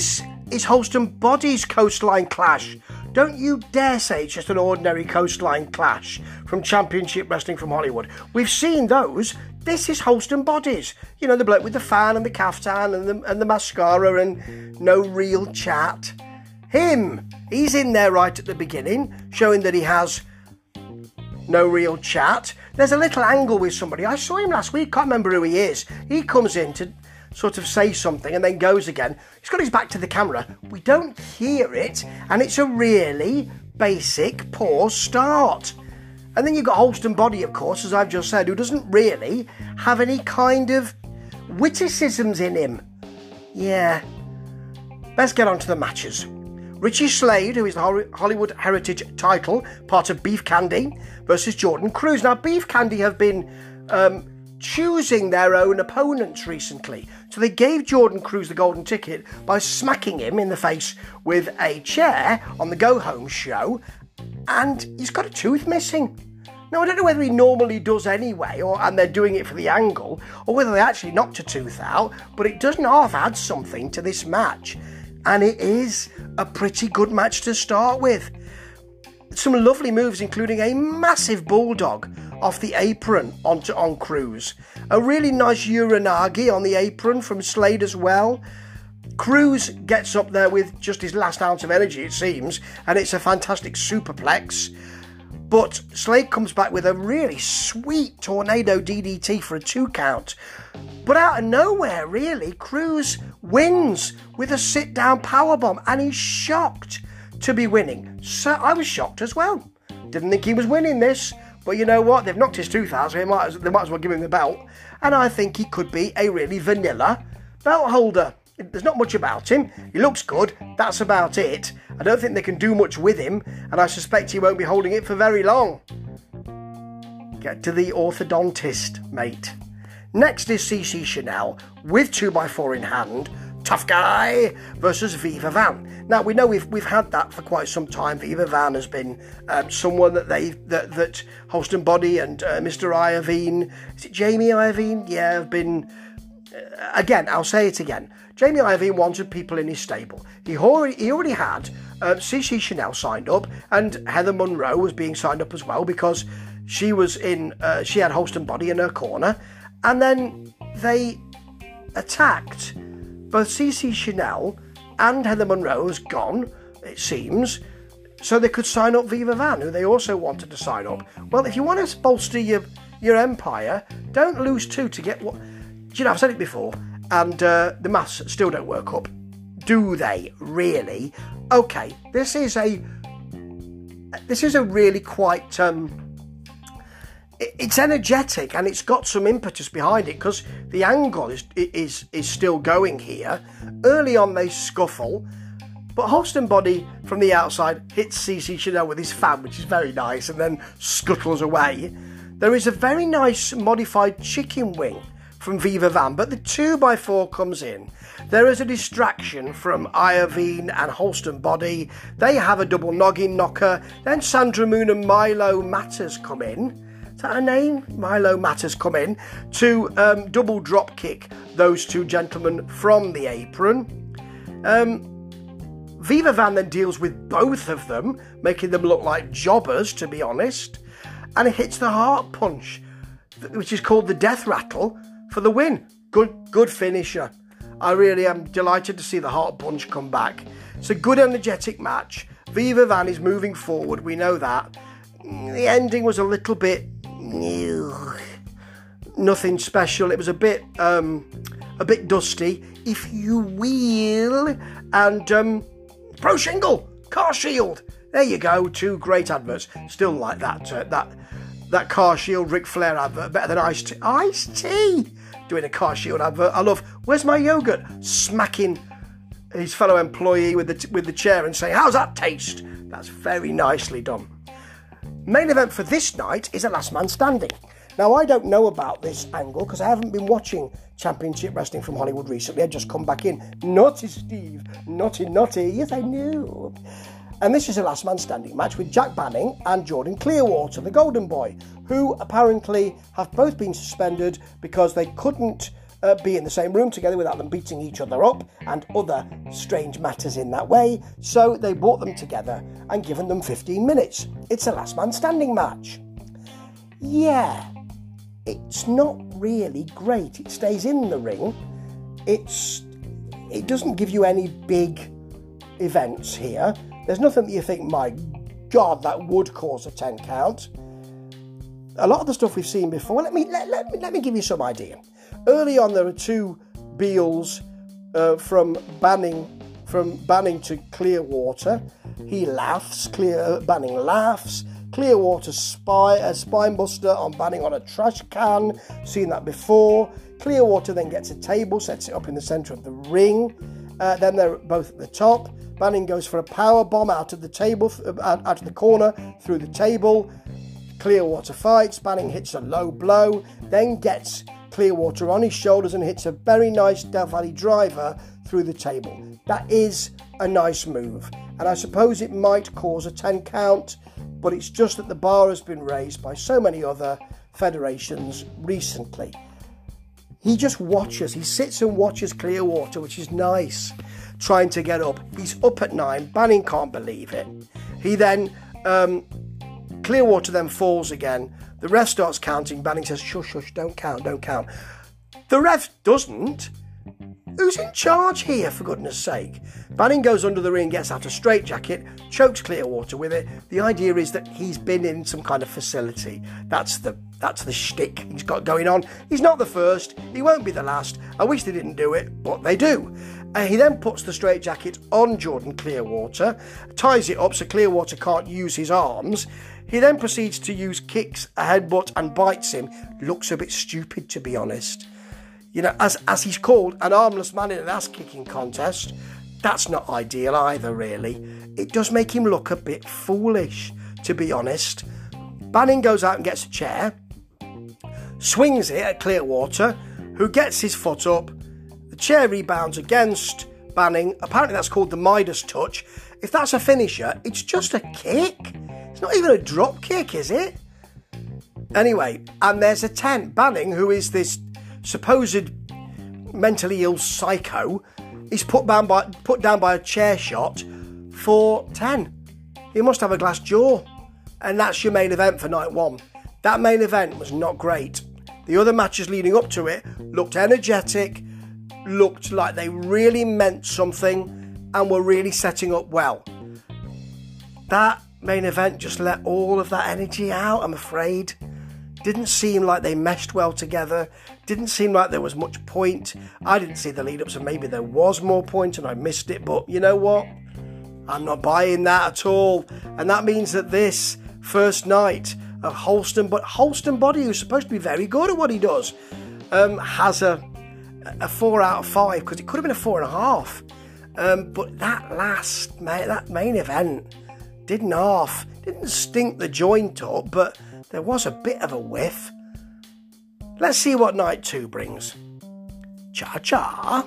This is Holston Body's coastline clash. Don't you dare say it's just an ordinary coastline clash from Championship Wrestling from Hollywood. We've seen those. This is Holston Bodies. You know, the bloke with the fan and the caftan and the, and the mascara and no real chat. Him. He's in there right at the beginning, showing that he has no real chat. There's a little angle with somebody. I saw him last week, can't remember who he is. He comes in to sort of say something and then goes again. He's got his back to the camera. We don't hear it, and it's a really basic, poor start. And then you've got Holston Body, of course, as I've just said, who doesn't really have any kind of witticisms in him. Yeah. Let's get on to the matches. Richie Slade, who is the Hollywood Heritage title, part of Beef Candy, versus Jordan Cruz. Now, Beef Candy have been um, choosing their own opponents recently. So they gave Jordan Cruz the golden ticket by smacking him in the face with a chair on the Go Home show, and he's got a tooth missing. Now I don't know whether he normally does anyway, or and they're doing it for the angle, or whether they actually knocked a tooth out, but it doesn't half add something to this match and it is a pretty good match to start with. Some lovely moves, including a massive bulldog off the apron onto on Cruz, a really nice uranage on the apron from Slade as well. Cruz gets up there with just his last ounce of energy, it seems, and it's a fantastic superplex. But Slade comes back with a really sweet tornado DDT for a two count. But out of nowhere, really, Cruz wins with a sit down powerbomb and he's shocked to be winning. So I was shocked as well. Didn't think he was winning this, but you know what? They've knocked his tooth out, so they might, as, they might as well give him the belt. And I think he could be a really vanilla belt holder. There's not much about him. He looks good. That's about it. I don't think they can do much with him, and I suspect he won't be holding it for very long. Get to the orthodontist, mate. Next is CC Chanel with 2x4 in hand. Tough guy versus Viva Van. Now we know we've we've had that for quite some time. Viva Van has been um, someone that they that that Holston Body and uh, Mr. Iovine, is it Jamie Iovine? Yeah, have been uh, again, I'll say it again. Jamie Iovine wanted people in his stable. He already, he already had uh, CC Chanel signed up, and Heather Monroe was being signed up as well because she was in. Uh, she had Holston Body in her corner, and then they attacked both CC Chanel and Heather Monroe's gone, it seems, so they could sign up Viva Van, who they also wanted to sign up. Well, if you want to bolster your your empire, don't lose two to get what. Do You know, I've said it before, and uh, the maths still don't work up. Do they really? Okay, this is a this is a really quite um, it's energetic and it's got some impetus behind it because the angle is is is still going here. Early on, they scuffle, but Holston Body from the outside hits CC Chanel with his fan, which is very nice, and then scuttles away. There is a very nice modified chicken wing from Viva Van, but the 2x4 comes in. There is a distraction from Iovine and Holston Body. They have a double noggin knocker. Then Sandra Moon and Milo Matters come in that a name? Milo Matters come in to um, double drop kick those two gentlemen from the apron. Um, Viva Van then deals with both of them, making them look like jobbers, to be honest, and it hits the heart punch, which is called the death rattle, for the win. Good, good finisher. I really am delighted to see the heart punch come back. It's a good, energetic match. Viva Van is moving forward, we know that. The ending was a little bit nothing special. It was a bit um, a bit dusty, if you will. And um, Pro Shingle, Car Shield. There you go. Two great adverts. Still like that. Uh, that that Car Shield Ric Flair advert better than Ice-T. Ice Tea doing a Car Shield advert. I love. Where's my yogurt? Smacking his fellow employee with the with the chair and saying, "How's that taste?" That's very nicely done. Main event for this night is a last man standing. Now, I don't know about this angle because I haven't been watching Championship Wrestling from Hollywood recently. I've just come back in. Naughty Steve. Naughty, naughty. Yes, I knew. And this is a last man standing match with Jack Banning and Jordan Clearwater, the Golden Boy, who apparently have both been suspended because they couldn't uh, be in the same room together without them beating each other up and other strange matters in that way. So they brought them together and given them 15 minutes. It's a last man standing match. Yeah, it's not really great. It stays in the ring. It's it doesn't give you any big events here. There's nothing that you think, my God, that would cause a 10 count. A lot of the stuff we've seen before, let me, let, let, me, let me give you some idea. Early on, there are two Beals uh, from Banning from Banning to Clearwater. He laughs, Clear uh, Banning laughs. Clearwater spy a spine buster on Banning on a trash can. Seen that before. Clearwater then gets a table, sets it up in the centre of the ring. Uh, then they're both at the top. Banning goes for a power bomb out of the table, uh, out of the corner through the table. Clearwater fights. Banning hits a low blow, then gets Clearwater on his shoulders and hits a very nice Death Valley driver through the table. That is a nice move, and I suppose it might cause a 10 count, but it's just that the bar has been raised by so many other federations recently. He just watches, he sits and watches Clearwater, which is nice trying to get up. He's up at nine. Banning can't believe it. He then, um, Clearwater then falls again. The ref starts counting. Banning says, shush, shush, don't count, don't count. The ref doesn't. Who's in charge here, for goodness sake? Banning goes under the ring, gets out a straitjacket, chokes Clearwater with it. The idea is that he's been in some kind of facility. That's the that's the shtick he's got going on. He's not the first. He won't be the last. I wish they didn't do it, but they do. Uh, he then puts the straitjacket on Jordan Clearwater, ties it up so Clearwater can't use his arms. He then proceeds to use kicks, a headbutt, and bites him. Looks a bit stupid, to be honest. You know, as, as he's called an armless man in an ass kicking contest, that's not ideal either, really. It does make him look a bit foolish, to be honest. Banning goes out and gets a chair, swings it at Clearwater, who gets his foot up. The chair rebounds against Banning. Apparently, that's called the Midas touch. If that's a finisher, it's just a kick. It's not even a drop kick, is it? Anyway, and there's a 10. Banning, who is this supposed mentally ill psycho, is put down by, put down by a chair shot for 10. He must have a glass jaw. And that's your main event for night one. That main event was not great. The other matches leading up to it looked energetic, looked like they really meant something, and were really setting up well. That main event just let all of that energy out, I'm afraid. Didn't seem like they meshed well together. Didn't seem like there was much point. I didn't see the lead up, so maybe there was more point and I missed it, but you know what? I'm not buying that at all. And that means that this first night of Holston, but Holston Body, who's supposed to be very good at what he does, um, has a a four out of five because it could have been a four and a half. Um, but that last that main event didn't half, didn't stink the joint up, but there was a bit of a whiff. Let's see what night two brings. Cha cha.